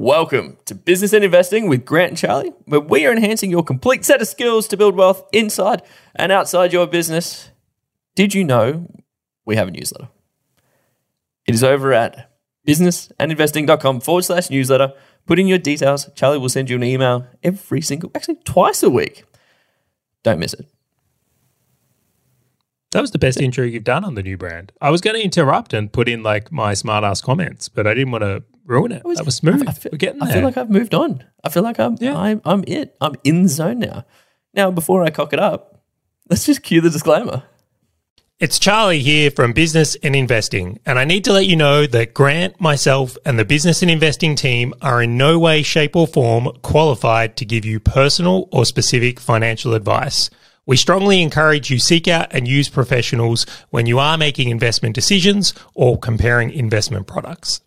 Welcome to Business and Investing with Grant and Charley, where we are enhancing your complete set of skills to build wealth inside and outside your business. Did you know we have a newsletter? It is over at businessandinvesting.com forward slash newsletter. Put in your details. Charley will send you an email every single, actually twice a week. Don't miss it. That was the best intro you've done on the new brand. I was going to interrupt and put in like my smart ass comments, but I didn't want to ruin it. that was smooth. I feel, We're getting there. I feel like I've moved on. I feel like I'm, Yeah. I'm, I'm it. I'm in the zone now. Now, before I cock it up, let's just cue the disclaimer. It's Charley here from Business and Investing, and I need to let you know that Grant, myself, and the Business and Investing team are in no way, shape, or form qualified to give you personal or specific financial advice. We strongly encourage you seek out and use professionals when you are making investment decisions or comparing investment products.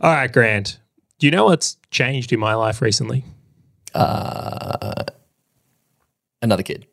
All right, Grant. Do you know what's changed in my life recently? Uh, Another kid.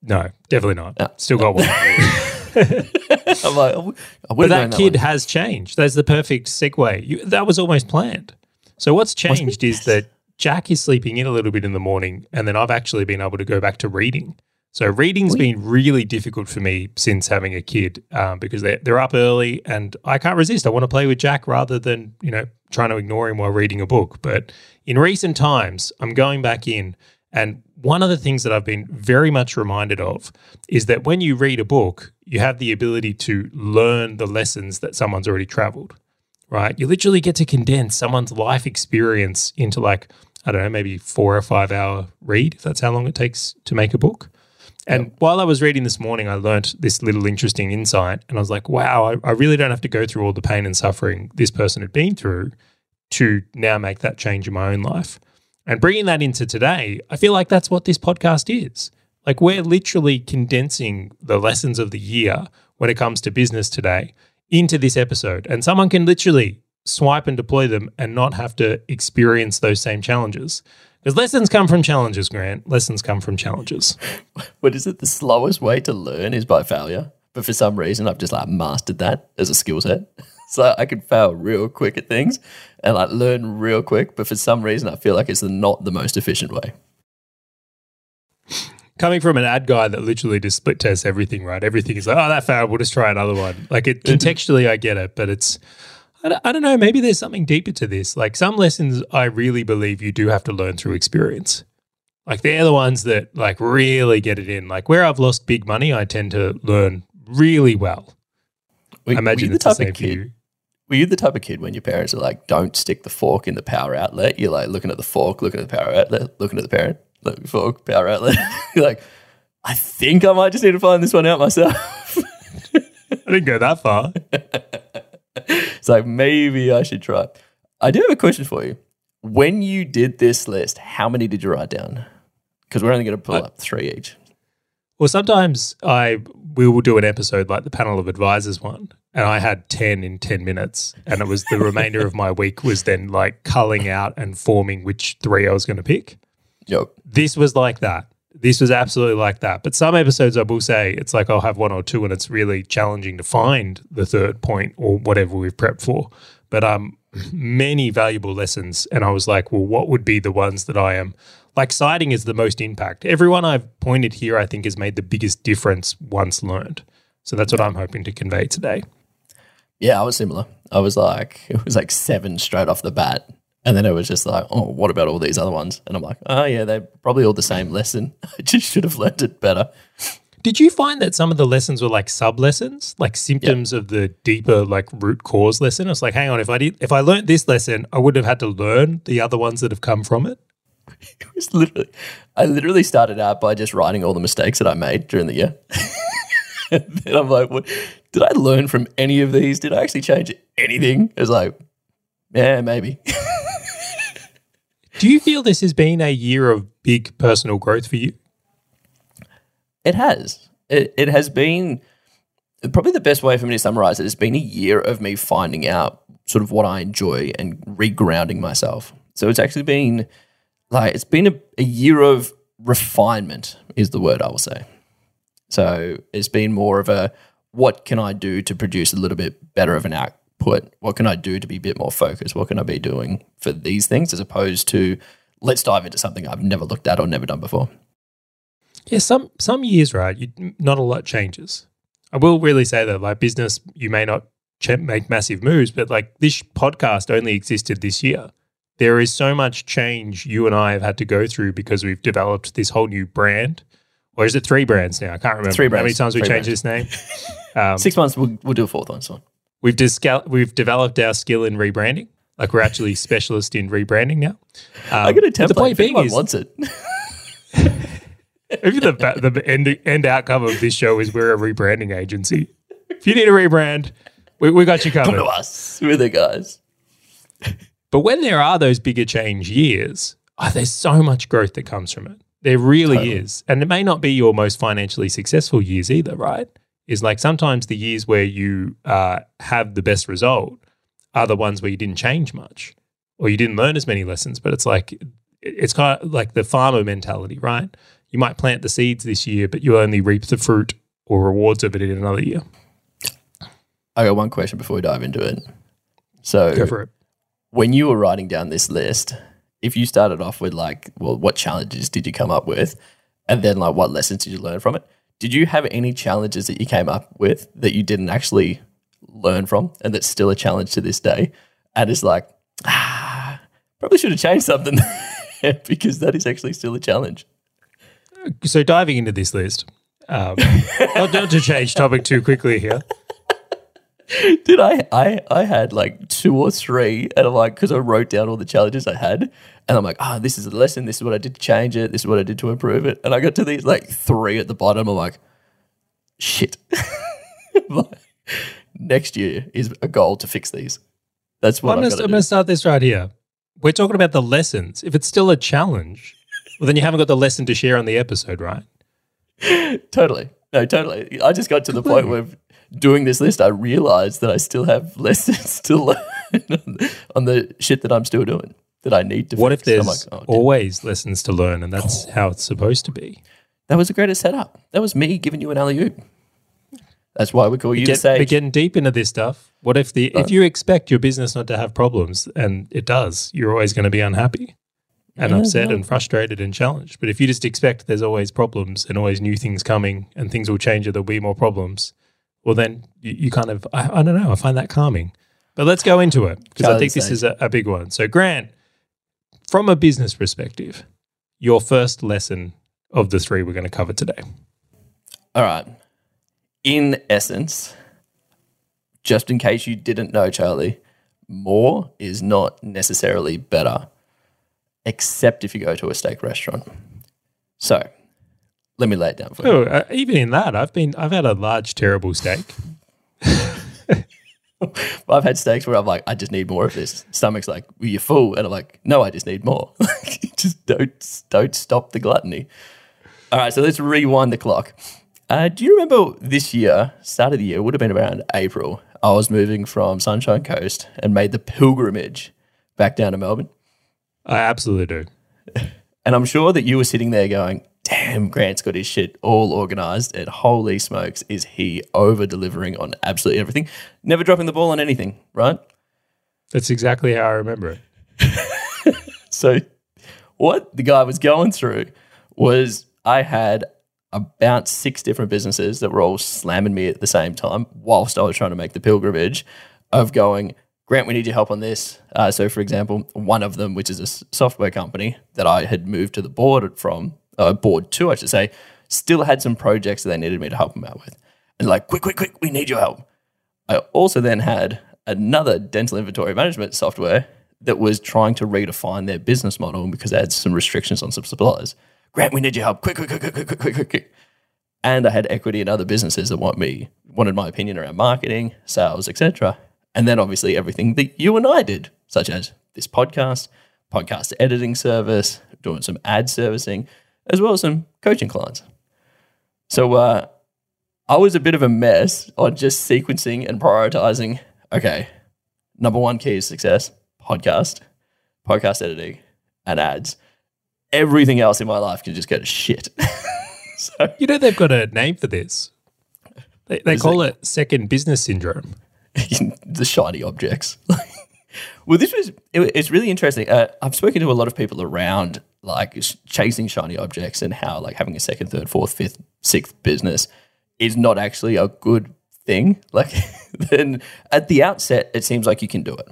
No, definitely not. Still got one. I'm like, I but that that kid one. has changed. That's the perfect segue. You, that was almost planned. So what's changed is that Jack is sleeping in a little bit in the morning, and then I've actually been able to go back to reading. So reading's been really difficult for me since having a kid um, because they're, they're up early, and I can't resist. I want to play with Jack rather than you know trying to ignore him while reading a book. But in recent times, I'm going back in, and one of the things that I've been very much reminded of is that when you read a book, you have the ability to learn the lessons that someone's already traveled, right? You literally get to condense someone's life experience into like, I don't know, maybe four or five hour read, if that's how long it takes to make a book. And while I was reading this morning, I learnt this little interesting insight. And I was like, wow, I, I really don't have to go through all the pain and suffering this person had been through to now make that change in my own life. And bringing that into today, I feel like that's what this podcast is. Like we're literally condensing the lessons of the year when it comes to business today into this episode. And someone can literally swipe and deploy them and not have to experience those same challenges. Because lessons come from challenges, Grant. Lessons come from challenges. What is it? The slowest way to learn is by failure. But for some reason, I've just like mastered that as a skill set. So I can fail real quick at things and like learn real quick. But for some reason, I feel like it's not the most efficient way. Coming from an ad guy that literally just split tests everything, right? Everything is like, oh, that failed. We'll just try another one. Like it contextually, I get it, but it's, I don't, I don't know. Maybe there's something deeper to this. Like some lessons, I really believe you do have to learn through experience. Like they're the ones that like really get it in. Like where I've lost big money, I tend to learn really well. Were, I imagine were it's the the same of for you. Were you the type of kid when your parents are like, "Don't stick the fork in the power outlet"? You're like looking at the fork, looking at the power outlet, looking at the parent, look, fork, power outlet. like, I think I might just need to find this one out myself. I didn't go that far. it's like maybe I should try. I do have a question for you. When you did this list, how many did you write down? Because we're only going to pull up three each. Well, sometimes I we will do an episode like the panel of advisors one, and I had ten in ten minutes, and it was the remainder of my week was then like culling out and forming which three I was going to pick. Yep. This was like that. This was absolutely like that. But some episodes, I will say, it's like I'll have one or two, and it's really challenging to find the third point or whatever we've prepped for. But um, many valuable lessons, and I was like, well, what would be the ones that I am like? Citing is the most impact. Everyone I've pointed here, I think, has made the biggest difference once learned. So that's what I'm hoping to convey today. Yeah, I was similar. I was like, it was like seven straight off the bat. And then it was just like, oh, what about all these other ones? And I'm like, oh, yeah, they're probably all the same lesson. I just should have learned it better. Did you find that some of the lessons were like sub lessons, like symptoms of the deeper like root cause lesson? It's like, hang on, if I did, if I learned this lesson, I would have had to learn the other ones that have come from it. It was literally, I literally started out by just writing all the mistakes that I made during the year. and then I'm like, what, did I learn from any of these? Did I actually change anything? It was like, yeah, maybe. Do you feel this has been a year of big personal growth for you? It has. It, it has been probably the best way for me to summarize it It's been a year of me finding out sort of what I enjoy and regrounding myself. So it's actually been like it's been a, a year of refinement is the word I will say. So it's been more of a what can I do to produce a little bit better of an output? What can I do to be a bit more focused? What can I be doing for these things as opposed to let's dive into something I've never looked at or never done before? Yeah, some some years, right? You, not a lot changes. I will really say that, like business, you may not ch- make massive moves, but like this podcast only existed this year. There is so much change you and I have had to go through because we've developed this whole new brand. Or is it three brands now? I can't remember. Three brands. How many times we changed this name? Um, Six months, we'll, we'll do a fourth one. So we've discal- we've developed our skill in rebranding. Like we're actually specialist in rebranding now. Um, I got a but The template. point If being anyone is, wants it. Maybe the the end end outcome of this show is we're a rebranding agency. If you need a rebrand, we, we got you covered. Come to us. We're the guys. But when there are those bigger change years, oh, there's so much growth that comes from it. There really Totally. is, and it may not be your most financially successful years either. Right? Is like sometimes the years where you uh, have the best result are the ones where you didn't change much or you didn't learn as many lessons. But it's like it's kind of like the farmer mentality, right? You might plant the seeds this year, but you only reap the fruit or rewards of it in another year. I got one question before we dive into it. So, Go for it. when you were writing down this list, if you started off with like, well, what challenges did you come up with? And then like, what lessons did you learn from it? Did you have any challenges that you came up with that you didn't actually learn from and that's still a challenge to this day? And it's like, ah, probably should have changed something because that is actually still a challenge. So diving into this list, um, not, not to change topic too quickly here. Did I, I, I had like two or three and I'm like, cause I wrote down all the challenges I had and I'm like, ah, this is a lesson. This is what I did to change it. This is what I did to improve it. And I got to these like three at the bottom. I'm like, shit. Next year is a goal to fix these. That's what I'm I'm going going to to start this right here. We're talking about the lessons. If it's still a challenge, well, then you haven't got the lesson to share on the episode, right? Totally. No, totally. I just got to the point where doing this list, I realized that I still have lessons to learn on the, on the shit that I'm still doing that I need to What if fix. I'm there's like, oh, damn. always lessons to learn, and that's oh. how it's supposed to be? That was the greatest setup. That was me giving you an alley oop. That's why we call you Get, sage. getting deep into this stuff, what if the if you expect your business not to have problems, and it does, you're always going to be unhappy and Yeah, upset no. and frustrated and challenged. But if you just expect there's always problems and always new things coming and things will change or there'll be more problems, well then you, you kind of I, I don't know, I find that calming. But let's go into it because I think this is a, a big one. So Grant, from a business perspective, your first lesson of the three we're going to cover today. All right. In essence, just in case you didn't know, Charley, more is not necessarily better, except if you go to a steak restaurant. So, let me lay it down for you. Uh, even in that, I've been I've had a large terrible steak. I've had steaks where I'm like, I just need more of this. Stomach's like, well, you're full, and I'm like, no, I just need more. just don't don't stop the gluttony. All right, so let's rewind the clock. Uh, do you remember this year, start of the year, it would have been around April. I was moving from Sunshine Coast and made the pilgrimage back down to Melbourne. I absolutely do. And I'm sure that you were sitting there going, damn, Grant's got his shit all organized. And holy smokes, is he over delivering on absolutely everything? Never dropping the ball on anything, right? That's exactly how I remember it. So, what the guy was going through was I had about six different businesses that were all slamming me at the same time whilst I was trying to make the pilgrimage of going, Grant, we need your help on this. Uh, so, for example, one of them, which is a software company that I had moved to the board from, uh, board two, I should say, still had some projects that they needed me to help them out with. And like, quick, quick, quick, we need your help. I also then had another dental inventory management software that was trying to redefine their business model because they had some restrictions on some suppliers. Grant, we need your help. Quick, quick, quick, quick, quick, quick, quick, quick. And I had equity in other businesses that want me wanted my opinion around marketing, sales, etc. And then obviously everything that you and I did, such as this podcast, podcast editing service, doing some ad servicing, as well as some coaching clients. So uh, I was a bit of a mess on just sequencing and prioritizing. Okay, number one key is success podcast, podcast editing, and ads. everything else in my life can just go to shit. so You know they've got a name for this. They, they call it second business syndrome. the shiny objects. well, this was it, it's really interesting. Uh, I've spoken to a lot of people around like chasing shiny objects and how like having a second, third, fourth, fifth, sixth business is not actually a good thing. Like then at the outset, it seems like you can do it,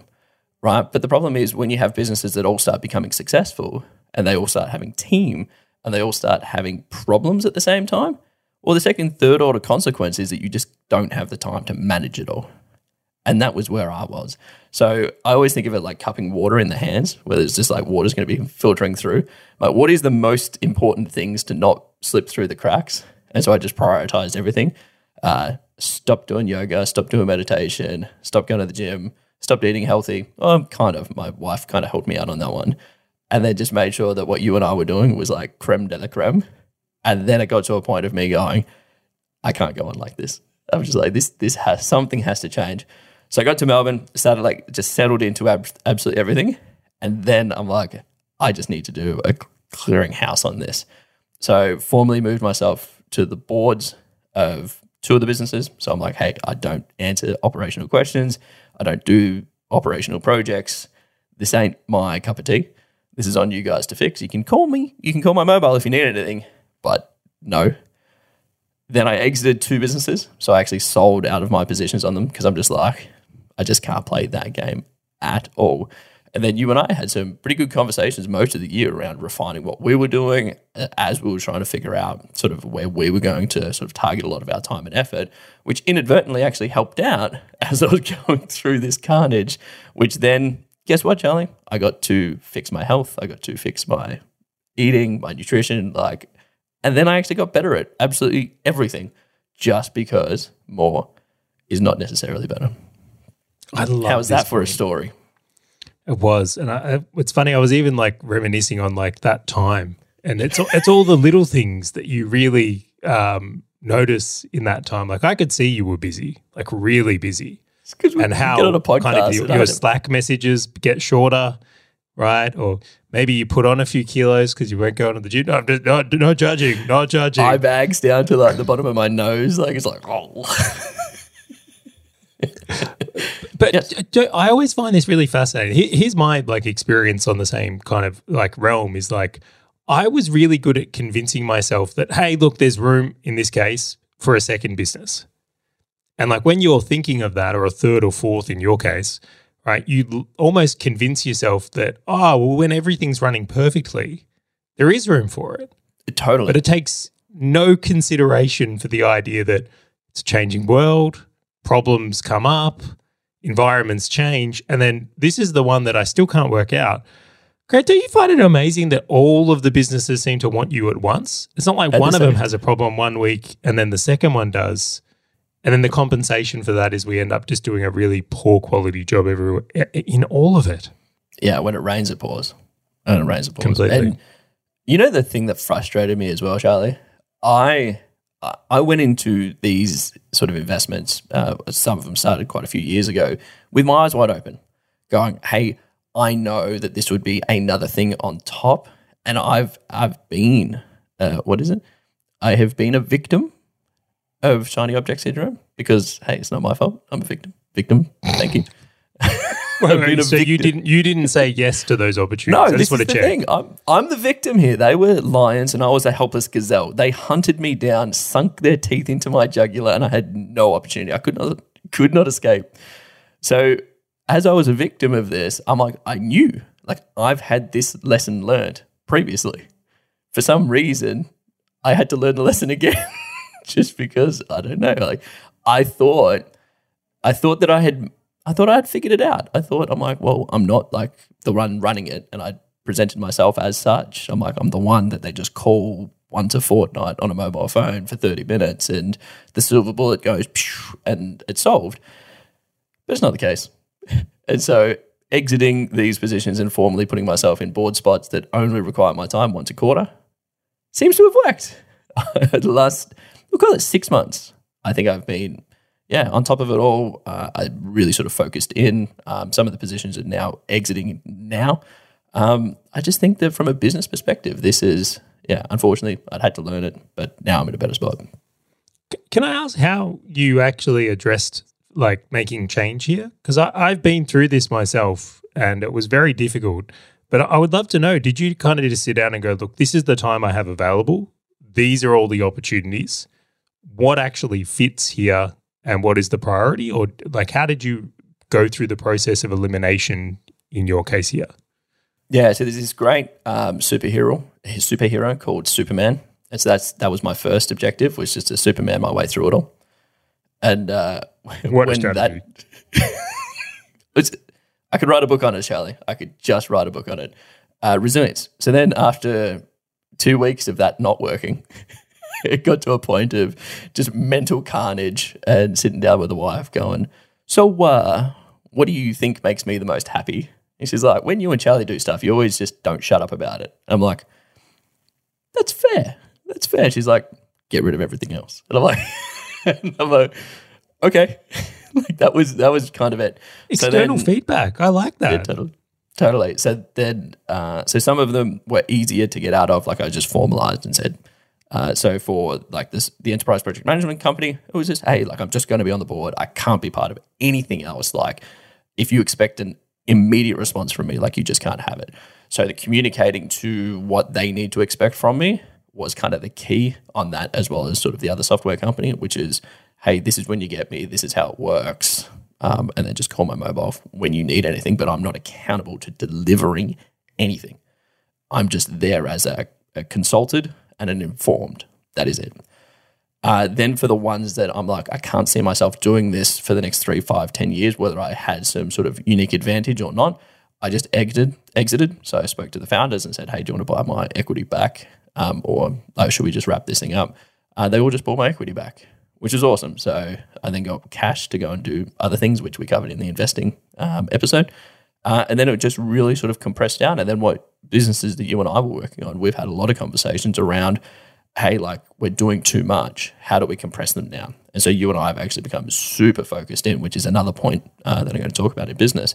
right? But the problem is when you have businesses that all start becoming successful and they all start having team and they all start having problems at the same time. Well, the second, third order consequence is that you just don't have the time to manage it all. And that was where I was. So I always think of it like cupping water in the hands, where it's just like water's going to be filtering through. But what is the most important things to not slip through the cracks? And so I just prioritized everything. Uh, stopped doing yoga, stop doing meditation, stop going to the gym, stopped eating healthy. Um, kind of. My wife kind of helped me out on that one. And then just made sure that what you and I were doing was like creme de la creme. And then it got to a point of me going, I can't go on like this. I was just like, this, this has something has to change. So I got to Melbourne, started like just settled into ab- absolutely everything, and then I'm like, I just need to do a clearing house on this. So formally moved myself to the boards of two of the businesses. So I'm like, hey, I don't answer operational questions. I don't do operational projects. This ain't my cup of tea. This is on you guys to fix. You can call me. You can call my mobile if you need anything, but no, then I exited two businesses. So I actually sold out of my positions on them because I'm just like, I just can't play that game at all. And then you and I had some pretty good conversations most of the year around refining what we were doing uh, as we were trying to figure out sort of where we were going to sort of target a lot of our time and effort, which inadvertently actually helped out as I was going through this carnage, which then, guess what, Charley? I got to fix my health. I got to fix my eating, my nutrition, like and then I actually got better at absolutely everything just because more is not necessarily better. I love How is this that for a story? It was, and I, it's funny. I was even like reminiscing on like that time, and it's it's all the little things that you really um, notice in that time. Like I could see you were busy, like really busy, and how get on a podcast. kind of your, your Slack messages get shorter, right? Or maybe you put on a few kilos because you weren't going to the gym. No, I'm just, not, not judging, not judging. eye bags down to like the bottom of my nose. Like it's like, oh, But Yes. I always find this really fascinating. Here's my like experience on the same kind of like realm is like I was really good at convincing myself that hey, look, there's room in this case for a second business. And like when you're thinking of that or a third or fourth in your case, right? You almost convince yourself that oh, well when everything's running perfectly, there is room for it. totally. But it takes no consideration for the idea that it's a changing world, problems come up, environments change. And then this is the one that I still can't work out. Grant. Do you find it amazing that all of the businesses seem to want you at once? It's not like At the one of them has a problem one week and then the second one does. And then the compensation for that is we end up just doing a really poor quality job everywhere in all of it. yeah, when it rains, it pours. And it rains, it pours. Completely. And you know the thing that frustrated me as well, Charley? I I went into these sort of investments. Uh, some of them started quite a few years ago with my eyes wide open, going, "Hey, I know that this would be another thing on top." And I've I've been uh, what is it? I have been a victim of shiny object syndrome because hey, it's not my fault. I'm a victim. Victim. Thank you. I've been a so you didn't you didn't say yes to those opportunities. No, I this just is want the to check. thing. I'm, I'm the victim here. They were lions and I was a helpless gazelle. They hunted me down, sunk their teeth into my jugular, and I had no opportunity. I could not could not escape. So as I was a victim of this, I'm like, I knew, like I've had this lesson learned previously. For some reason, I had to learn the lesson again, just because I don't know. Like I thought, I thought that I had, I thought I had figured it out. I thought I'm like, well, I'm not like the one running it, and I presented myself as such. I'm like, I'm the one that they just call once a fortnight on a mobile phone for 30 minutes, and the silver bullet goes, and it's solved. But it's not the case. And so exiting these positions and formally putting myself in board spots that only require my time once a quarter seems to have worked. the last, we'll call it six months. I think I've been, yeah, on top of it all. Uh, I really sort of focused in. Um, some of the positions are now exiting now. Um, I just think that from a business perspective, this is yeah. Unfortunately, I'd had to learn it, but now I'm in a better spot. Can I ask how you actually addressed like making change here? Because I've been through this myself and it was very difficult. But I would love to know did you kind of just sit down and go, look, this is the time I have available? These are all the opportunities. What actually fits here and what is the priority? Or like, how did you go through the process of elimination in your case here? Yeah, so there's this great um, superhero, superhero called Superman, and so that's that was my first objective was just to Superman my way through it all. And uh, what when that, I could write a book on it, Charley. I could just write a book on it. Uh, resilience. So then after two weeks of that not working, it got to a point of just mental carnage and sitting down with the wife going, So, uh, what do you think makes me the most happy? And she's like, When you and Charley do stuff, you always just don't shut up about it. And I'm like, That's fair that's fair. She's like, get rid of everything else. And I'm like, and I'm like, okay. like that was that was kind of it. External so then, feedback. I like that. Yeah, totally. Totally. So then, uh, so some of them were easier to get out of. Like I just formalized and said, uh, so for like this, the enterprise project management company, it was just, hey, like I'm just going to be on the board. I can't be part of anything else. Like if you expect an immediate response from me, like you just can't have it. So the communicating to what they need to expect from me was kind of the key on that, as well as sort of the other software company, which is, hey, this is when you get me, this is how it works. Um, and then just call my mobile when you need anything, but I'm not accountable to delivering anything. I'm just there as a, a consulted and an informed. That is it. Uh, then for the ones that I'm like, I can't see myself doing this for the next three, five, ten years, whether I had some sort of unique advantage or not, I just exited. Exited. So I spoke to the founders and said, "Hey, do you want to buy my equity back?" um, or oh, should we just wrap this thing up? Uh, they all just bought my equity back, which is awesome. So I then got cash to go and do other things, which we covered in the investing um, episode. Uh, and then it just really sort of compressed down. And then what businesses that you and I were working on, we've had a lot of conversations around, hey, like we're doing too much. How do we compress them down? And so you and I have actually become super focused in, which is another point uh, that I'm going to talk about in business.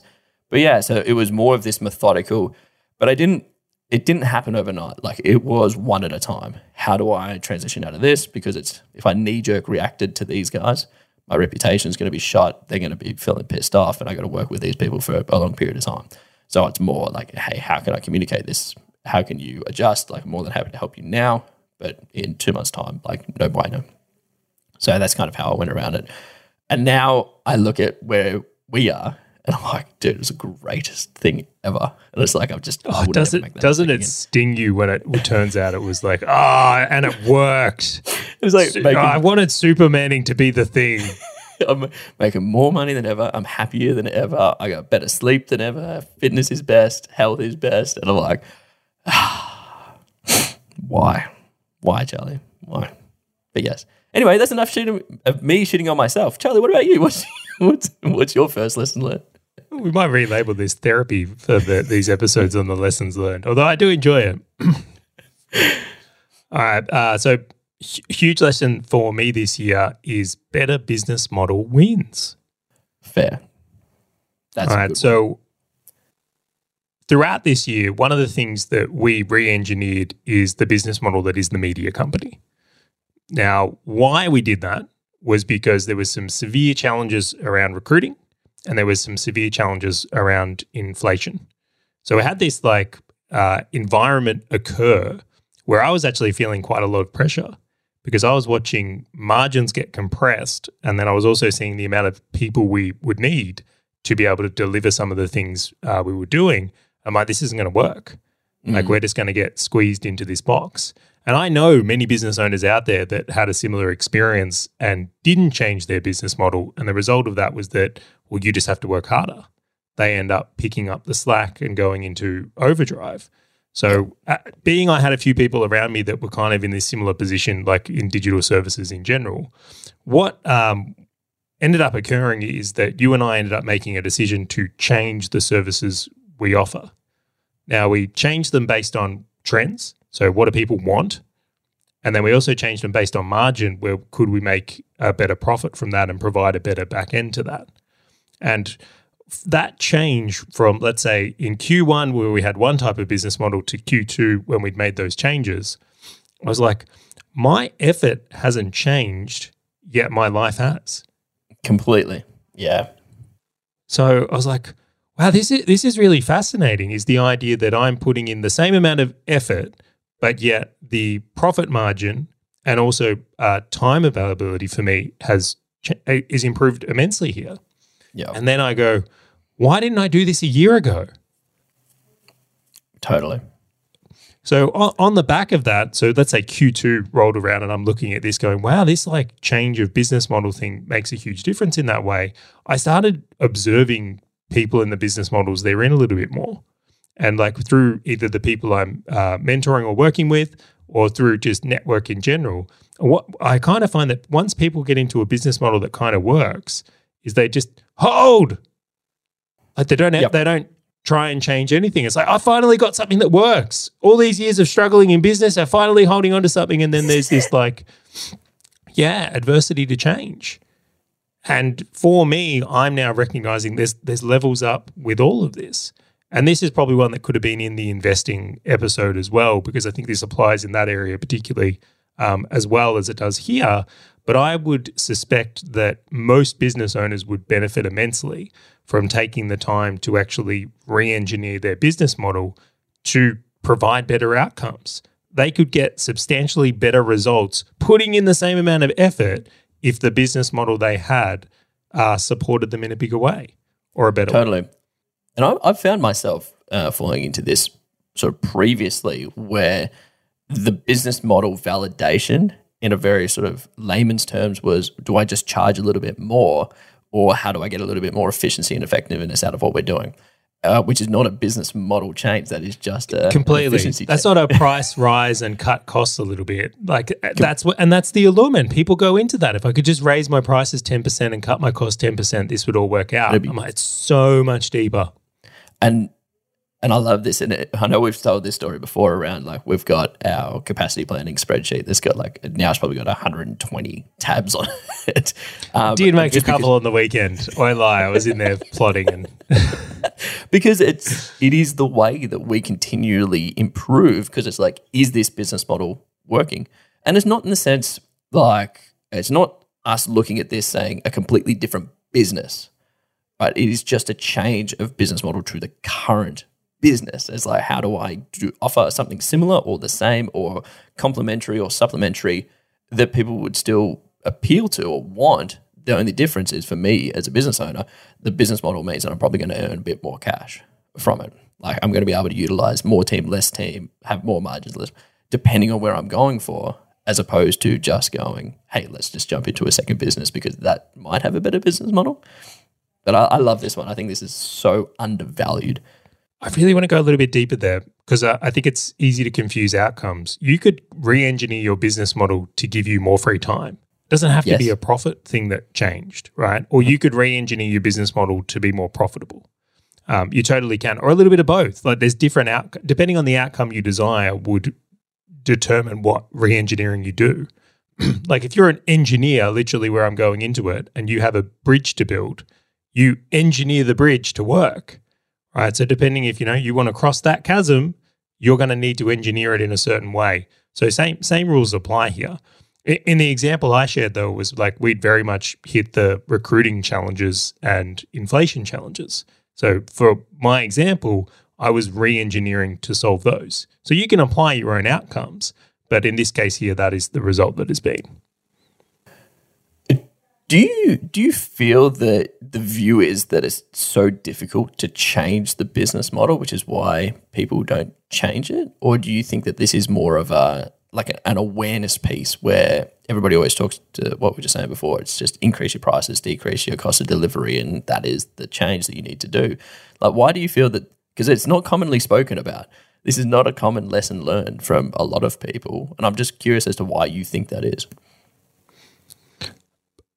But yeah, so it was more of this methodical, but I didn't it didn't happen overnight. Like it was one at a time. How do I transition out of this? Because it's if I knee jerk reacted to these guys, my reputation is going to be shot. They're going to be feeling pissed off, and I got to work with these people for a long period of time. So it's more like, hey, how can I communicate this? How can you adjust? Like, I'm more than happy to help you now, but in two months' time, like, no bueno. So that's kind of how I went around it. And now I look at where we are and I'm like, dude, it was the greatest thing ever. And it's like, I'm just, oh, does it, doesn't it again. sting you when it turns out it was like, ah, oh, and it worked. it was like, making, oh, I wanted Supermaning to be the thing. I'm making more money than ever. I'm happier than ever. I got better sleep than ever. Fitness is best. Health is best. And I'm like, ah, why? Why, Charley? Why? But yes. Anyway, that's enough shooting of me shooting on myself. Charley, what about you? What's what's, what's your first lesson learned? We might relabel this therapy for the, these episodes on the lessons learned, although I do enjoy it. All right. Uh, so, huge lesson for me this year is better business model wins. Fair. That's All right. So, throughout this year, one of the things that we re engineered is the business model that is the media company. Now, why we did that was because there was some severe challenges around recruiting and there was some severe challenges around inflation. So we had this like uh, environment occur where I was actually feeling quite a lot of pressure because I was watching margins get compressed, and then I was also seeing the amount of people we would need to be able to deliver some of the things uh, we were doing. I'm like, this isn't going to work. Mm. Like we're just going to get squeezed into this box. And I know many business owners out there that had a similar experience and didn't change their business model. And the result of that was that, well, you just have to work harder. They end up picking up the slack and going into overdrive. So, uh, being I had a few people around me that were kind of in this similar position, like in digital services in general, what um, ended up occurring is that you and I ended up making a decision to change the services we offer. Now, we changed them based on trends so what do people want? And then we also changed them based on margin. Where could we make a better profit from that and provide a better back end to that? And that change from, let's say, in Q1, where we had one type of business model, to Q2, when we'd made those changes, I was like, my effort hasn't changed, yet my life has. Completely. Yeah. So I was like, wow, this is this is really fascinating. Is the idea that I'm putting in the same amount of effort, but yet the profit margin and also uh, time availability for me has ch- is improved immensely here. Yeah. And then I go, why didn't I do this a year ago? totally. So on, on the back of that, so let's say Q2 rolled around and I'm looking at this going, wow, this like change of business model thing makes a huge difference in that way. I started observing people in the business models they're in a little bit more. And like through either the people I'm uh, mentoring or working with or through just network in general, what I kind of find that once people get into a business model that kind of works, is they just hold. Like they don't have, Yep. they don't try and change anything. It's like I finally got something that works. All these years of struggling in business, I'm finally holding on to something, and then there's this like, yeah, adversity to change. And for me, I'm now recognizing there's there's levels up with all of this. And this is probably one that could have been in the investing episode as well, because I think this applies in that area particularly um, as well as it does here. But I would suspect that most business owners would benefit immensely from taking the time to actually re engineer their business model to provide better outcomes. They could get substantially better results putting in the same amount of effort if the business model they had uh, supported them in a bigger way or a better way. Totally. And I, I've found myself uh, falling into this sort of previously where the business model validation, in a very sort of layman's terms, was do I just charge a little bit more or how do I get a little bit more efficiency and effectiveness out of what we're doing? Uh, which is not a business model change. That is just a completely. efficiency That's change. not a price rise and cut costs a little bit. Like that's what, and that's the allurement. People go into that. If I could just raise my prices ten percent and cut my cost ten percent, this would all work out. Be- like, it's so much deeper. and and I love this. And it, I know we've told this story before around like we've got our capacity planning spreadsheet that's got like now it's probably got 120 tabs on it. Um, Did make a just because- couple on the weekend. I lie. I was in there plotting and because it's it is the way that we continually improve because it's like is this business model working and it's not in the sense like it's not us looking at this saying a completely different business but it is just a change of business model to the current business. It's like how do i do offer something similar or the same or complementary or supplementary that people would still appeal to or want? The only difference is for me as a business owner the business model means that i'm probably going to earn a bit more cash from it. Like i'm going to be able to utilize more team less team have more margins less depending on where i'm going for as opposed to just going hey let's just jump into a second business because that might have a better business model. But I, I love this one. I think this is so undervalued I really want to go a little bit deeper there because uh, I think it's easy to confuse outcomes. You could re-engineer your business model to give you more free time. It doesn't have to be a profit thing that changed, right? Or you could re-engineer your business model to be more profitable. Um, you totally can, or a little bit of both. Like there's different out depending on the outcome you desire would determine what re-engineering you do. like if you're an engineer, literally where I'm going into it, and you have a bridge to build, you engineer the bridge to work right? So depending if you know you want to cross that chasm, you're going to need to engineer it in a certain way. So same same rules apply here. In the example I shared though was like we'd very much hit the recruiting challenges and inflation challenges. So for my example, I was re-engineering to solve those. So you can apply your own outcomes, but in this case here, that is the result that has been. Do you do you feel that the view is that it's so difficult to change the business model, which is why people don't change it, or do you think that this is more of a like an awareness piece where everybody always talks to what we were just saying before? It's just increase your prices, decrease your cost of delivery, and that is the change that you need to do. Like, why do you feel that? Because it's not commonly spoken about. This is not a common lesson learned from a lot of people, and I'm just curious as to why you think that is.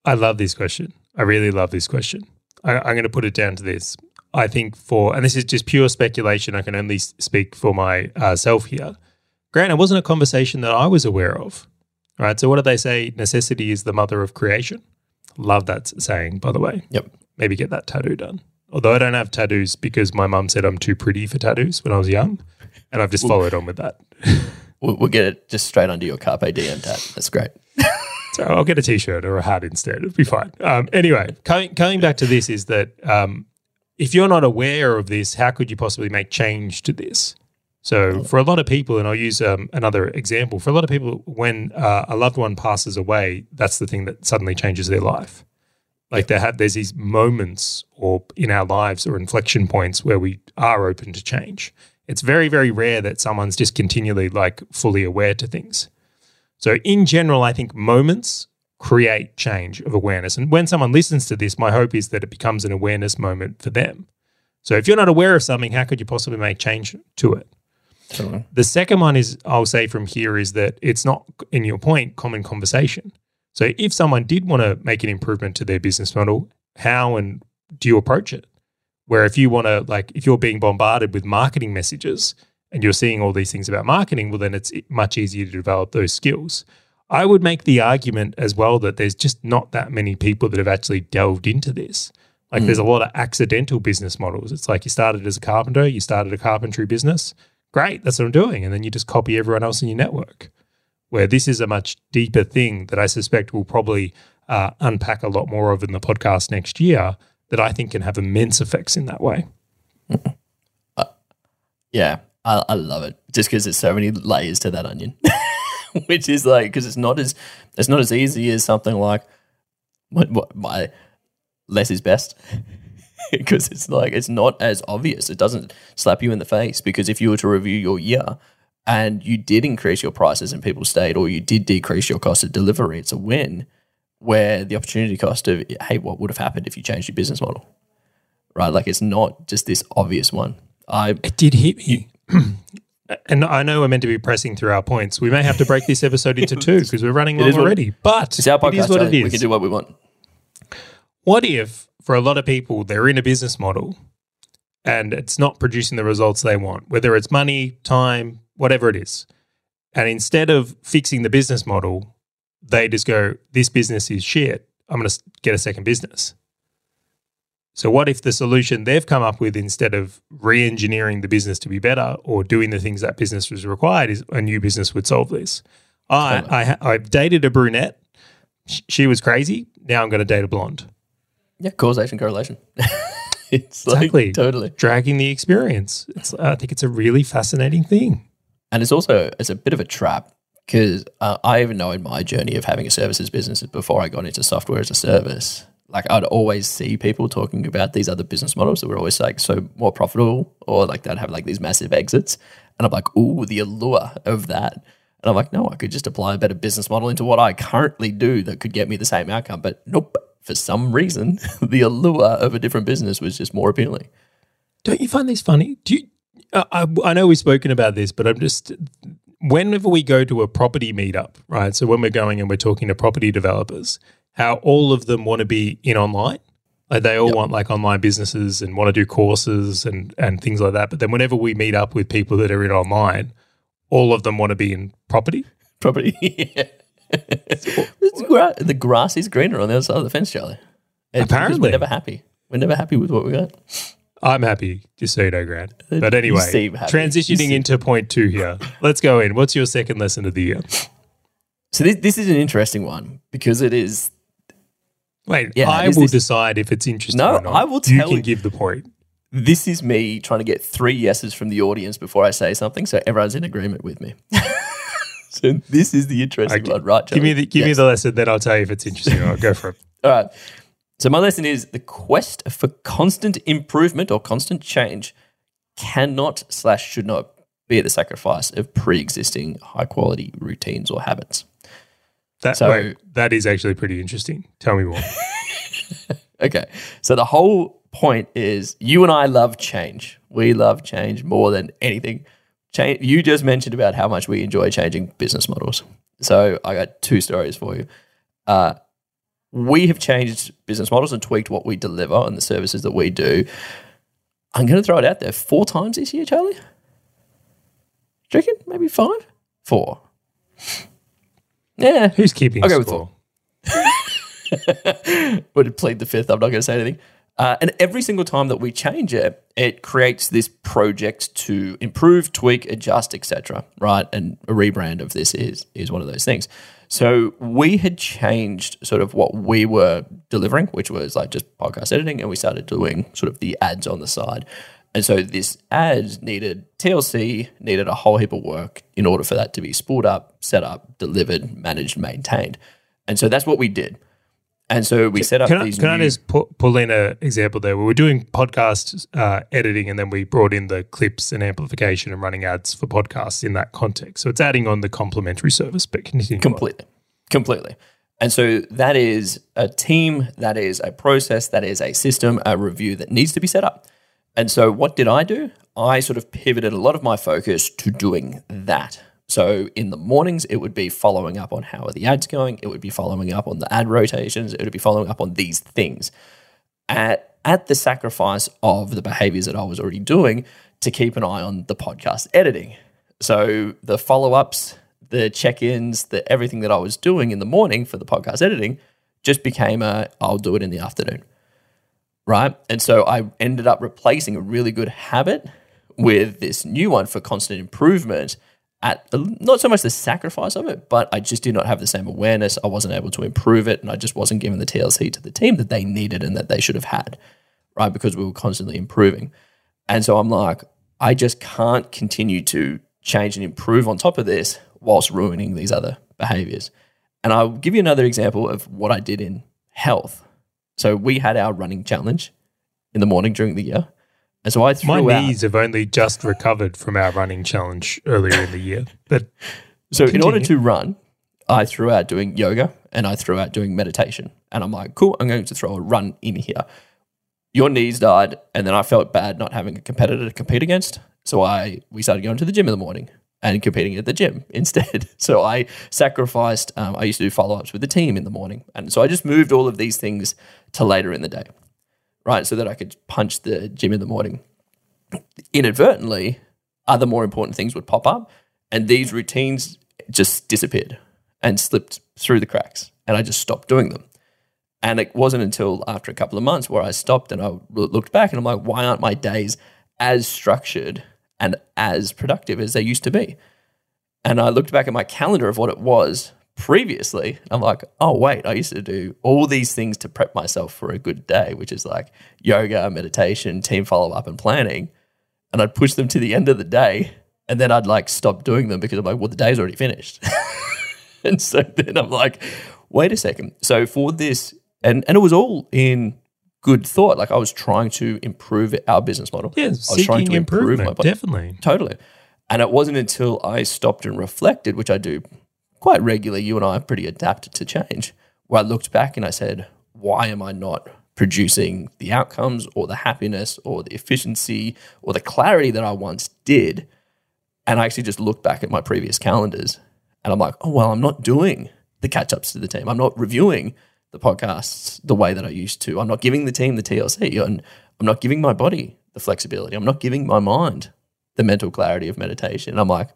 I love this question. I really love this question. I, I'm going to put it down to this. I think for, and this is just pure speculation. I can only speak for myself uh, here. Grant, it wasn't a conversation that I was aware of. Right. So, what do they say? Necessity is the mother of creation. Love that saying, by the way. Yep. Maybe get that tattoo done. Although I don't have tattoos because my mum said I'm too pretty for tattoos when I was young, and I've just followed on with that. We'll, we'll get it just straight under your Carpe Diem tat. That's great. So I'll get a t-shirt or a hat instead. It'll be fine. Um, anyway, coming, coming back to this is that um, if you're not aware of this, how could you possibly make change to this? So for a lot of people, and I'll use um, another example, for a lot of people, when uh, a loved one passes away, that's the thing that suddenly changes their life. Like there ha- there's these moments or in our lives or inflection points where we are open to change. It's very, very rare that someone's just continually like fully aware to things. So, in general, I think moments create change of awareness. And when someone listens to this, my hope is that it becomes an awareness moment for them. So, if you're not aware of something, how could you possibly make change to it? Totally. The second one is, I'll say from here, is that it's not, in your point, common conversation. So, if someone did want to make an improvement to their business model, how and do you approach it? Where if you want to, like, if you're being bombarded with marketing messages, and you're seeing all these things about marketing, well, then it's much easier to develop those skills. I would make the argument as well that there's just not that many people that have actually delved into this. Like, there's a lot of accidental business models. It's like you started as a carpenter, you started a carpentry business. Great, that's what I'm doing. And then you just copy everyone else in your network. Where this is a much deeper thing that I suspect we'll probably uh, unpack a lot more of in the podcast next year that I think can have immense effects in that way. Yeah, I, I love it just because there's so many layers to that onion, which is like because it's not as it's not as easy as something like what, what my less is best because it's like it's not as obvious. It doesn't slap you in the face because if you were to review your year and you did increase your prices and people stayed, or you did decrease your cost of delivery, it's a win. Where the opportunity cost of hey, what would have happened if you changed your business model, right? Like it's not just this obvious one. I It did hit me. And I know we're meant to be pressing through our points. We may have to break this episode into two because we're running long is already. But it's our podcast. it is what it Charley. We can do what we want. what if, for a lot of people, they're in a business model and it's not producing the results they want, whether it's money, time, whatever it is. And instead of fixing the business model, they just go, This business is shit. I'm going to get a second business. So, what if the solution they've come up with instead of re engineering the business to be better or doing the things that business was required is a new business would solve this? I, I, I've dated a brunette. She was crazy. Now I'm going to date a blonde. Yeah, causation, correlation. it's Exactly. like totally. Dragging the experience. It's, I think it's a really fascinating thing. And it's also it's a bit of a trap because uh, I even know in my journey of having a services business before I got into software as a service, like I'd always see people talking about these other business models that were always like so more profitable, or like they'd have like these massive exits, and I'm like, ooh, the allure of that. And I'm like, no, I could just apply a better business model into what I currently do that could get me the same outcome. But nope, for some reason, the allure of a different business was just more appealing. Don't you find this funny? Do you, I, I know we've spoken about this, but I'm just whenever we go to a property meetup, right? So when we're going and we're talking to property developers, how all of them want to be in online. Like they all want like online businesses and want to do courses and and things like that. But then whenever we meet up with people that are in online, all of them want to be in property. Property. yeah. Gra- the grass is greener on the other side of the fence, Charley. It's Apparently. we're never happy. We're never happy with what we got. I'm happy, just so you know, Grant. But anyway, seem happy. You transitioning into point two here. Let's go in. What's your second lesson of the year? So this this is an interesting one because it is. Wait, Yeah, I will this- decide if it's interesting No, or not. I will tell You can you- give the point. This is me trying to get three yeses from the audience before I say something, so everyone's in agreement with me. so this is the interesting Okay. one, right? Give me the give me the lesson, then I'll tell you if it's interesting I'll Go for it. All right. So my lesson is the quest for constant improvement or constant change cannot slash should not be at the sacrifice of pre-existing high quality routines or habits. That So- wait, that is actually pretty interesting. Tell me more. Okay. So the whole point is you and I love change. We love change more than anything. Change, you just mentioned about how much we enjoy changing business models. So I got two stories for you. Uh, we have changed business models and tweaked what we deliver and the services that we do. I'm going to throw it out there four times this year, Charley. Do you reckon? Maybe five? Four. Yeah. Who's keeping I'll go with score? Would it plead the fifth. I'm not going to say anything. Uh, and every single time that we change it, it creates this project to improve, tweak, adjust, etc. Right, and a rebrand of this is is one of those things. So we had changed sort of what we were delivering, which was like just podcast editing, and we started doing sort of the ads on the side. And so this ad needed TLC, needed a whole heap of work in order for that to be spooled up, set up, delivered, managed, maintained. And so that's what we did. And so we set up Can, I, these. can I just pu- pull in an example there? We were doing podcast uh, editing and then we brought in the clips and amplification and running ads for podcasts in that context. So it's adding on the complementary service, but continue. on. completely, completely. And so that is a team, that is a process, that is a system, a review that needs to be set up. And so what did I do? I sort of pivoted a lot of my focus to doing that. So in the mornings, it would be following up on how are the ads going. It would be following up on the ad rotations. It would be following up on these things at at the sacrifice of the behaviors that I was already doing to keep an eye on the podcast editing. So the follow-ups, the check-ins, the everything that I was doing in the morning for the podcast editing just became a I'll do it in the afternoon. Right? And so I ended up replacing a really good habit with this new one for constant improvement at not so much the sacrifice of it, but I just did not have the same awareness. I wasn't able to improve it, and I just wasn't giving the TLC to the team that they needed and that they should have had, right? Because we were constantly improving. And so I'm like, I just can't continue to change and improve on top of this whilst ruining these other behaviors. And I'll give you another example of what I did in health. So we had our running challenge in the morning during the year. And so I threw My out, knees have only just recovered from our running challenge earlier in the year. But So in order to run, I threw out doing yoga and I threw out doing meditation. And I'm like, cool, I'm going to throw a run in here. Your knees died, and then I felt bad not having a competitor to compete against. So I we started going to the gym in the morning and competing at the gym instead. So I sacrificed. Um, I used to do follow ups with the team in the morning, and so I just moved all of these things to later in the day, right? So that I could punch the gym in the morning. Inadvertently, other more important things would pop up, and these routines just disappeared and slipped through the cracks, and I just stopped doing them. And it wasn't until after a couple of months where I stopped and I looked back and I'm like, why aren't my days as structured and as productive as they used to be? And I looked back at my calendar of what it was previously. I'm like, oh, wait, I used to do all these things to prep myself for a good day, which is like yoga, meditation, team follow up, and planning. And I'd push them to the end of the day. And then I'd like stop doing them because I'm like, well, the day's already finished. and so then I'm like, wait a second. So for this, and, and it was all in good thought. Like I was trying to improve our business model. yeah, I was trying to improve my definitely. Totally. And it wasn't until I stopped and reflected, which I do quite regularly, you and I are pretty adapted to change, where I looked back and I said, why am I not producing the outcomes or the happiness or the efficiency or the clarity that I once did? And I actually just looked back at my previous calendars and I'm like, oh, well, I'm not doing the catch ups to the team. I'm not reviewing the podcasts the way that I used to. I'm not giving the team the TLC and I'm not giving my body the flexibility. I'm not giving my mind the mental clarity of meditation. And I'm like,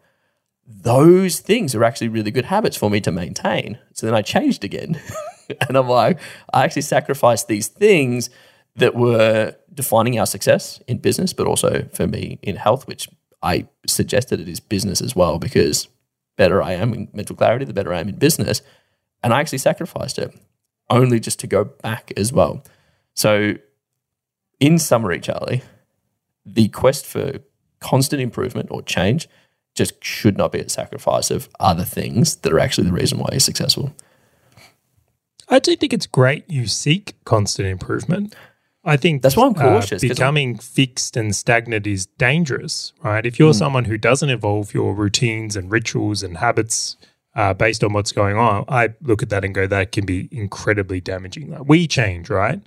those things are actually really good habits for me to maintain. So then I changed again. and I'm like, I actually sacrificed these things that were defining our success in business, but also for me in health, which I suggested it is business as well, because better I am in mental clarity, the better I am in business. And I actually sacrificed it only just to go back as well. So, in summary, Charley, the quest for constant improvement or change just should not be at sacrifice of other things that are actually the reason why you're successful. I do think it's great you seek constant improvement. I think That's why I'm uh, cautious, I'm- becoming fixed and stagnant is dangerous, right? If you're Hmm. someone who doesn't evolve your routines and rituals and habits uh, based on what's going on, I look at that and go, that can be incredibly damaging. Like we change, right?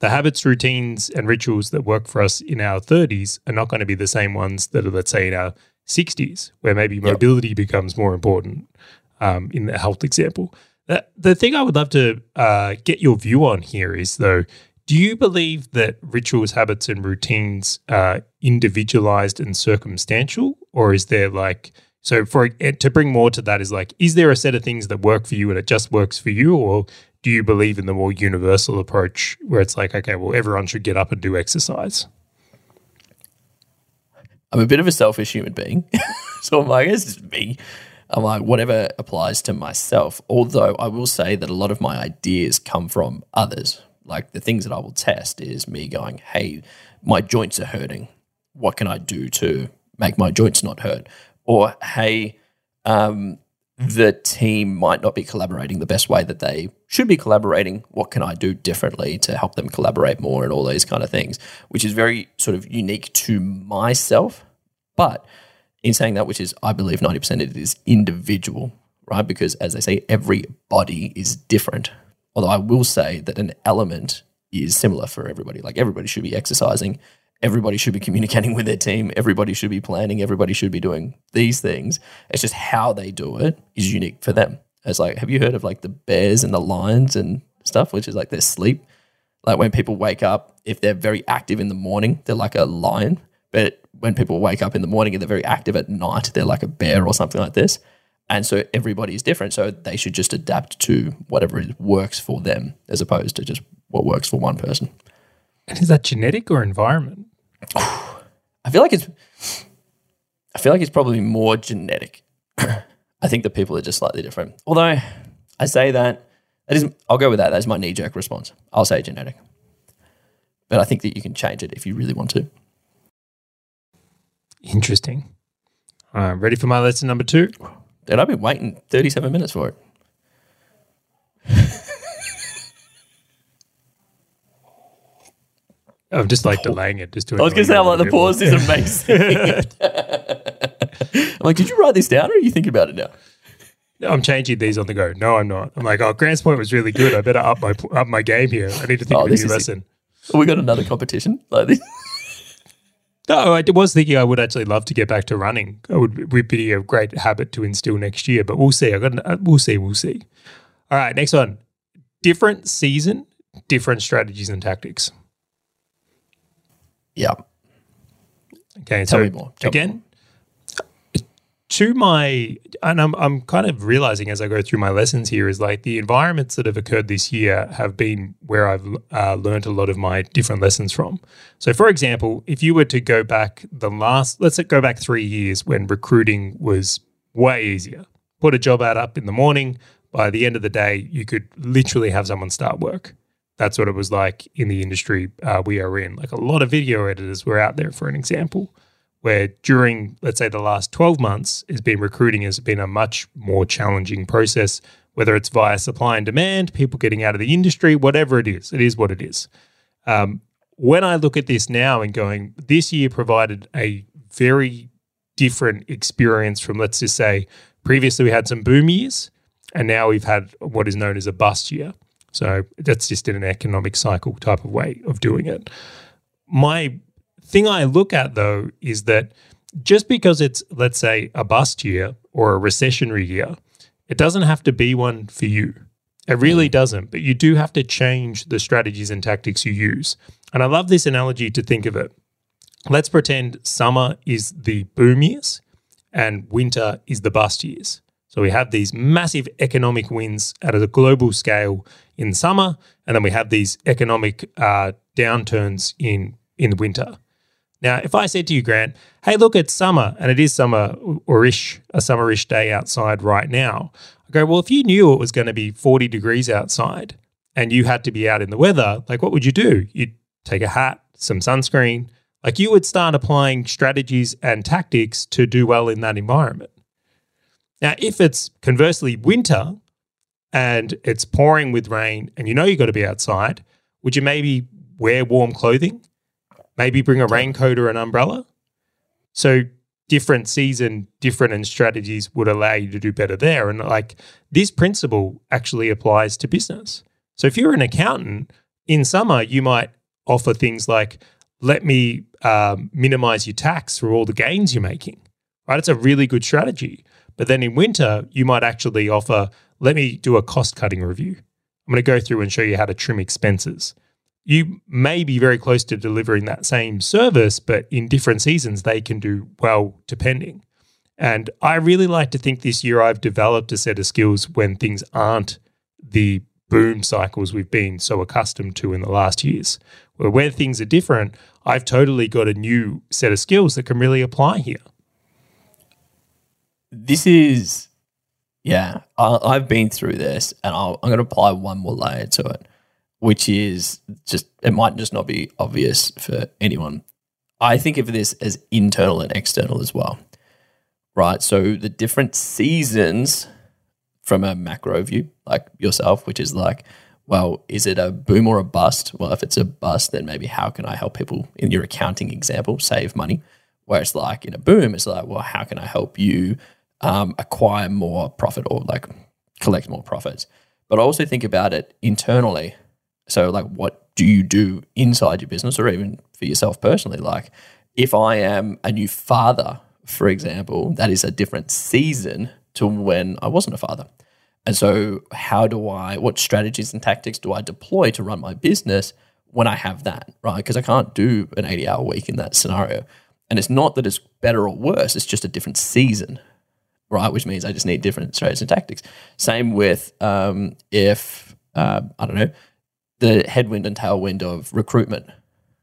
The habits, routines, and rituals that work for us in our 30s are not going to be the same ones that are, let's say, in our 60s, where maybe mobility becomes more important um, in the health example. The, the thing I would love to uh, get your view on here is, though, do you believe that rituals, habits, and routines are individualized and circumstantial, or is there like So for to bring more to that is like, is there a set of things that work for you and it just works for you, or do you believe in the more universal approach where it's like, okay, well, everyone should get up and do exercise? I'm a bit of a selfish human being. so I'm like, this is me. I'm like, whatever applies to myself. Although I will say that a lot of my ideas come from others. Like the things that I will test is me going, hey, my joints are hurting. What can I do to make my joints not hurt? Or, hey, um, the team might not be collaborating the best way that they should be collaborating. What can I do differently to help them collaborate more and all these kind of things, which is very sort of unique to myself. But in saying that, which is, I believe 90% of it is individual, right? Because as they say, every body is different. Although I will say that an element is similar for everybody. Like everybody should be exercising, everybody should be communicating with their team, everybody should be planning, everybody should be doing these things. It's just how they do it is unique for them. It's like, have you heard of like the bears and the lions and stuff, which is like their sleep? Like when people wake up, if they're very active in the morning, they're like a lion. But when people wake up in the morning and they're very active at night, they're like a bear or something like this. And so everybody is different. So they should just adapt to whatever works for them as opposed to just what works for one person. And is that genetic or environment? I feel like it's I feel like it's probably more genetic. I think the people are just slightly different. Although I say that that is I'll go with that. That's my knee jerk response. I'll say genetic. But I think that you can change it if you really want to. Interesting. Right, ready for my lesson number two? Dude, I've been waiting 37 minutes for it. I'm just like delaying it. Just to I was going to say, I'm like, the pause is amazing. I'm like, did you write this down or are you thinking about it now? No, I'm changing these on the go. No, I'm not. I'm like, oh, Grant's point was really good. I better up my up my game here. I need to think Oh, of a new lesson. we got another competition like this. No, I was thinking I would actually love to get back to running. It would, would be a great habit to instill next year, but we'll see. I got, uh, we'll see, we'll see. All right, next one. Different season, different strategies and tactics. Yeah. Okay, Tell so me more. Tell me again, to my, and I'm, I'm kind of realizing as I go through my lessons here is like the environments that have occurred this year have been where I've uh, learned a lot of my different lessons from. So, for example, if you were to go back the last, let's go back three years when recruiting was way easier, put a job ad up in the morning. By the end of the day, you could literally have someone start work. That's what it was like in the industry uh, we are in. Like a lot of video editors were out there, for an example, where during, let's say, the last 12 months, has been recruiting has been a much more challenging process, whether it's via supply and demand, people getting out of the industry, whatever it is, it is what it is. Um, when I look at this now and going, this year provided a very different experience from, let's just say, previously we had some boom years, and now we've had what is known as a bust year. So that's just in an economic cycle type of way of doing it. My thing I look at though is that just because it's, let's say, a bust year or a recessionary year, it doesn't have to be one for you. It really mm. doesn't, but you do have to change the strategies and tactics you use. And I love this analogy to think of it. Let's pretend summer is the boom years and winter is the bust years. So we have these massive economic wins at a global scale in summer, and then we have these economic uh, downturns in in winter. Now, if I said to you, Grant, hey, look, it's summer, and it is summer or ish, a summerish day outside right now, I go, well, if you knew it was going to be 40 degrees outside and you had to be out in the weather, like what would you do? You'd take a hat, some sunscreen, like you would start applying strategies and tactics to do well in that environment. Now, if it's conversely winter and it's pouring with rain and you know you've got to be outside, would you maybe wear warm clothing? Maybe bring a raincoat or an umbrella? So, different season, different and strategies would allow you to do better there. And like this principle actually applies to business. So, if you're an accountant in summer, you might offer things like, let me um, minimize your tax for all the gains you're making, right? It's a really good strategy. But then in winter, you might actually offer, let me do a cost cutting review. I'm going to go through and show you how to trim expenses. You may be very close to delivering that same service, but in different seasons, they can do well depending. And I really like to think this year I've developed a set of skills when things aren't the boom cycles we've been so accustomed to in the last years. Where things are different, I've totally got a new set of skills that can really apply here. This is, yeah, I, I've been through this and I'll, I'm going to apply one more layer to it, which is just, it might just not be obvious for anyone. I think of this as internal and external as well, right? So the different seasons from a macro view, like yourself, which is like, well, is it a boom or a bust? Well, if it's a bust, then maybe how can I help people in your accounting example save money? Where it's like in a boom, it's like, well, how can I help you um, acquire more profit or like collect more profits? But I also think about it internally. So, like, what do you do inside your business or even for yourself personally? Like, if I am a new father, for example, that is a different season to when I wasn't a father. And so, how do I, what strategies and tactics do I deploy to run my business when I have that, right? Because I can't do an 80 hour week in that scenario. And it's not that it's better or worse, it's just a different season, right? Which means I just need different strategies and tactics. Same with um, if, uh, I don't know, the headwind and tailwind of recruitment.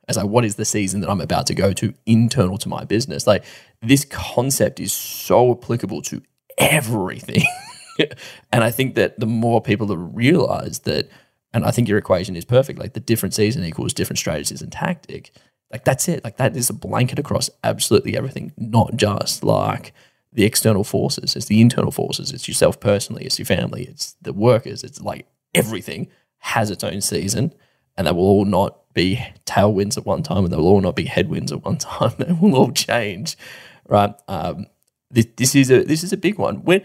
As like, what is the season that I'm about to go to internal to my business? Like, this concept is so applicable to everything. and I think that the more people that realize that, and I think your equation is perfect, like the different season equals different strategies and tactic. Like that's it. Like that is a blanket across absolutely everything, not just like the external forces. It's the internal forces. It's yourself personally. It's your family. It's the workers. It's like everything has its own season, and they will all not be tailwinds at one time, and they will all not be headwinds at one time. They will all change, right? Um, this, this is a this is a big one. When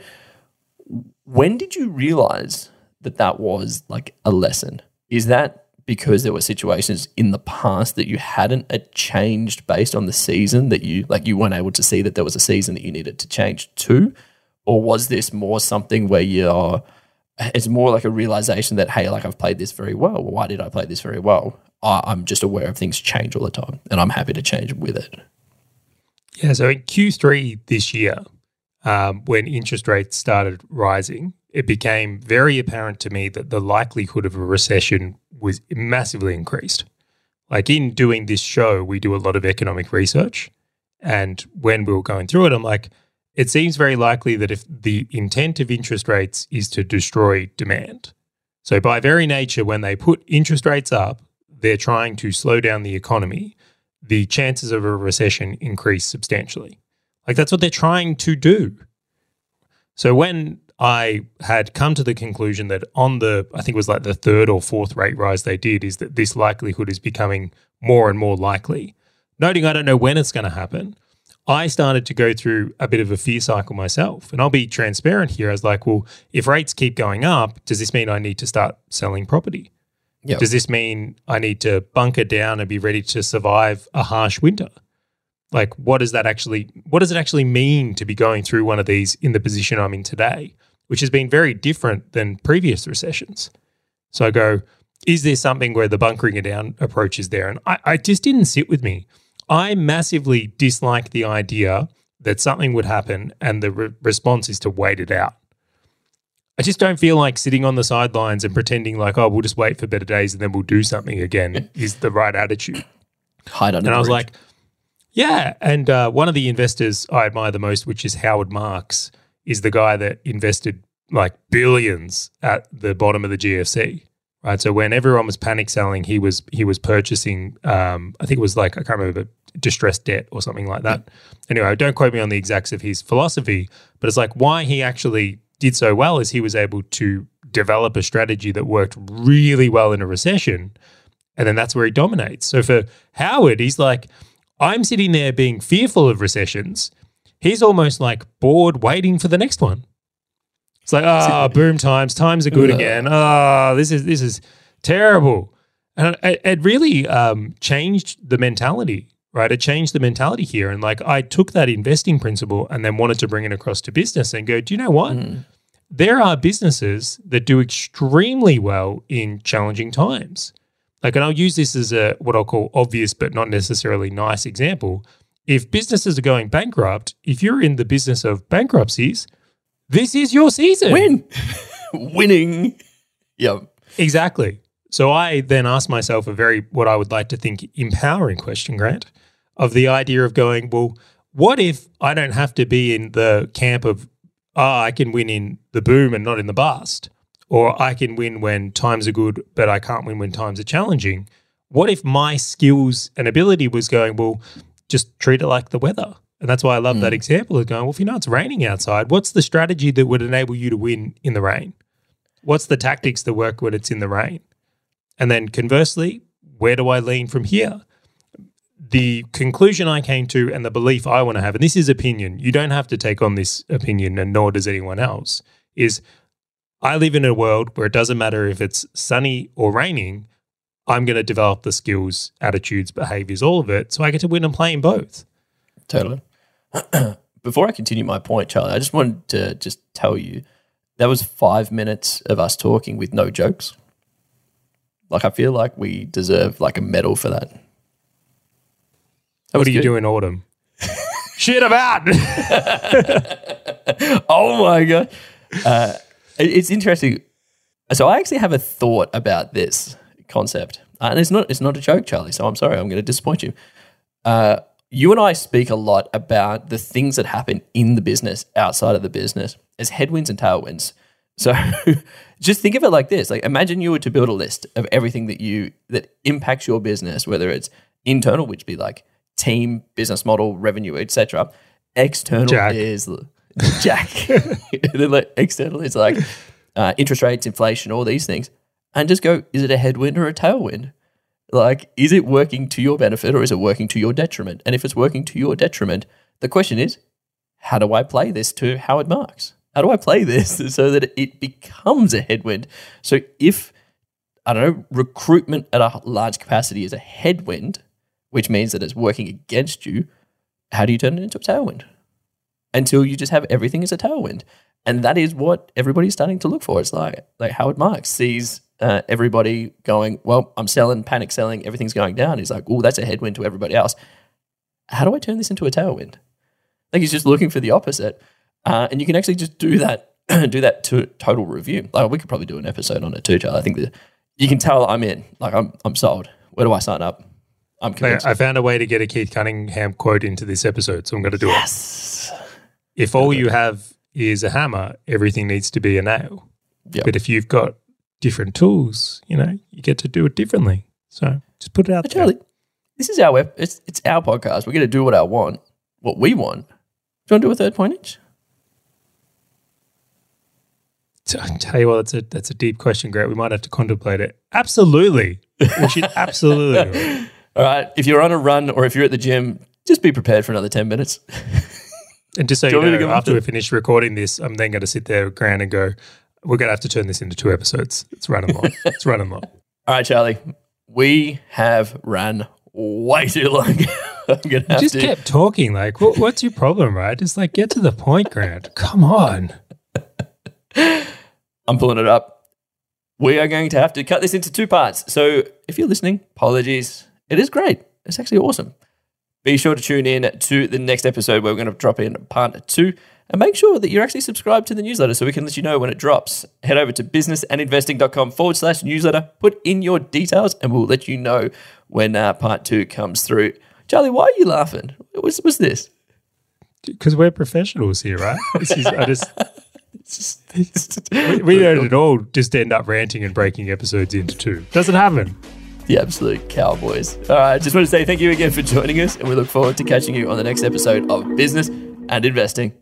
when did you realize that that was like a lesson? Is that because there were situations in the past that you hadn't changed based on the season that you like you weren't able to see that there was a season that you needed to change to, or was this more something where you're it's more like a realization that hey, like I've played this very well. Why did I play this very well? I, I'm just aware of things change all the time, and I'm happy to change with it. Yeah, so in Q3 this year, um, when interest rates started rising, it became very apparent to me that the likelihood of a recession was massively increased. Like in doing this show, we do a lot of economic research. And when we were going through it, I'm like, it seems very likely that if the intent of interest rates is to destroy demand. So, by very nature, when they put interest rates up, they're trying to slow down the economy. The chances of a recession increase substantially. Like that's what they're trying to do. So when I had come to the conclusion that on the, I think it was like the third or fourth rate rise they did, is that this likelihood is becoming more and more likely. Noting I don't know when it's going to happen, I started to go through a bit of a fear cycle myself. And I'll be transparent here. I was like, well, if rates keep going up, does this mean I need to start selling property? Yep. Does this mean I need to bunker down and be ready to survive a harsh winter? like what does that actually what does it actually mean to be going through one of these in the position I'm in today, which has been very different than previous recessions. So I go, is there something where the bunkering it down approach is there? And I, I just didn't sit with me. I massively dislike the idea that something would happen and the re- response is to wait it out. I just don't feel like sitting on the sidelines and pretending like, oh, we'll just wait for better days and then we'll do something again is the right attitude. Hide under and I was bridge. like, yeah, and uh, one of the investors I admire the most, which is Howard Marks, is the guy that invested like billions at the bottom of the GFC. Right, so when everyone was panic selling, he was he was purchasing. Um, I think it was like I can't remember distressed debt or something like that. Anyway, don't quote me on the exacts of his philosophy, but it's like why he actually did so well is he was able to develop a strategy that worked really well in a recession, and then that's where he dominates. So for Howard, he's like I'm sitting there being fearful of recessions. He's almost like bored waiting for the next one. It's like, ah, oh, boom times, times are good again. Ah, oh, this is this is terrible. And it, it really um, changed the mentality, right? It changed the mentality here. And like I took that investing principle and then wanted to bring it across to business and go, do you know what? Mm. There are businesses that do extremely well in challenging times. Like, and I'll use this as a what I'll call obvious but not necessarily nice example. If businesses are going bankrupt, if you're in the business of bankruptcies, this is your season. Win. Winning. Yep. Exactly. So I then asked myself a very, what I would like to think, empowering question, Grant, of the idea of going, well, what if I don't have to be in the camp of, oh, I can win in the boom and not in the bust? Or I can win when times are good, but I can't win when times are challenging. What if my skills and ability was going, well, just treat it like the weather? And that's why I love that hmm. example of going, well, if you know it's raining outside, what's the strategy that would enable you to win in the rain? What's the tactics that work when it's in the rain? And then conversely, where do I lean from here? The conclusion I came to and the belief I want to have, and this is opinion, you don't have to take on this opinion, and nor does anyone else, is I live in a world where it doesn't matter if it's sunny or raining, I'm going to develop the skills, attitudes, behaviors, all of it, so I get to win and play in both. Totally. Before I continue my point, Charley, I just wanted to just tell you that was five minutes of us talking with no jokes. Like I feel like we deserve like a medal for that. That What do you good. do in autumn? Shit about. Oh my god, uh, it's interesting. So I actually have a thought about this concept, uh, and it's not it's not a joke, Charley. So I'm sorry, I'm going to disappoint you. Uh, you and I speak a lot about the things that happen in the business, outside of the business, as headwinds and tailwinds. So just think of it like this: like imagine you were to build a list of everything that you that impacts your business, whether it's internal, which be like team, business model, revenue, etc. External Jack. is Jack. External is like uh, interest rates, inflation, all these things, and just go: is it a headwind or a tailwind? Like, is it working to your benefit or is it working to your detriment? And if it's working to your detriment, the question is, how do I play this to Howard Marks? How do I play this so that it becomes a headwind? So if I don't know, recruitment at a large capacity is a headwind, which means that it's working against you, how do you turn it into a tailwind? Until you just have everything as a tailwind. And that is what everybody's starting to look for. It's like like Howard Marks sees uh, everybody going, well, I'm selling, panic selling, everything's going down. He's like, oh, that's a headwind to everybody else. How do I turn this into a tailwind? Like he's just looking for the opposite, uh, and you can actually just do that, do that to total review. Like we could probably do an episode on it too, Charley. I think that you can tell I'm in. Like I'm, I'm sold. Where do I sign up? I'm convinced. I found a way to get a Keith Cunningham quote into this episode, so I'm going to do yes. it. If all you have is a hammer, everything needs to be a nail. Yep. But if you've got different tools, you know, you get to do it differently. So just put it out there. Charley, this is our ep- it's it's our podcast. We're going to do what I want, what we want. Do you want to do a third point each? I tell you what, that's a that's a deep question, Grant. We might have to contemplate it. Absolutely, we should absolutely. All right. If you're on a run or if you're at the gym, just be prepared for another ten minutes. And just so you you want me to know, after we finish recording this, I'm then going to sit there, Grant, and go. We're going to have to turn this into two episodes. It's running long. it's running long. All right, Charley. We have ran way too long. I'm gonna have Just to. kept talking. Like, what, what's your problem, right? Just like get to the point, Grant. Come on. I'm pulling it up. We are going to have to cut this into two parts. So if you're listening, apologies. It is great. It's actually awesome. Be sure to tune in to the next episode where we're going to drop in part two and make sure that you're actually subscribed to the newsletter so we can let you know when it drops. Head over to businessandinvesting.com forward slash newsletter, put in your details, and we'll let you know when uh, part two comes through. Charley, why are you laughing? What's, what's this? Because we're professionals here, right? This is, I just, It's just, it's just- we, we don't at all just end up ranting and breaking episodes into two. Doesn't happen. the absolute cowboys. All right, just want to say thank you again for joining us, and we look forward to catching you on the next episode of Business and Investing.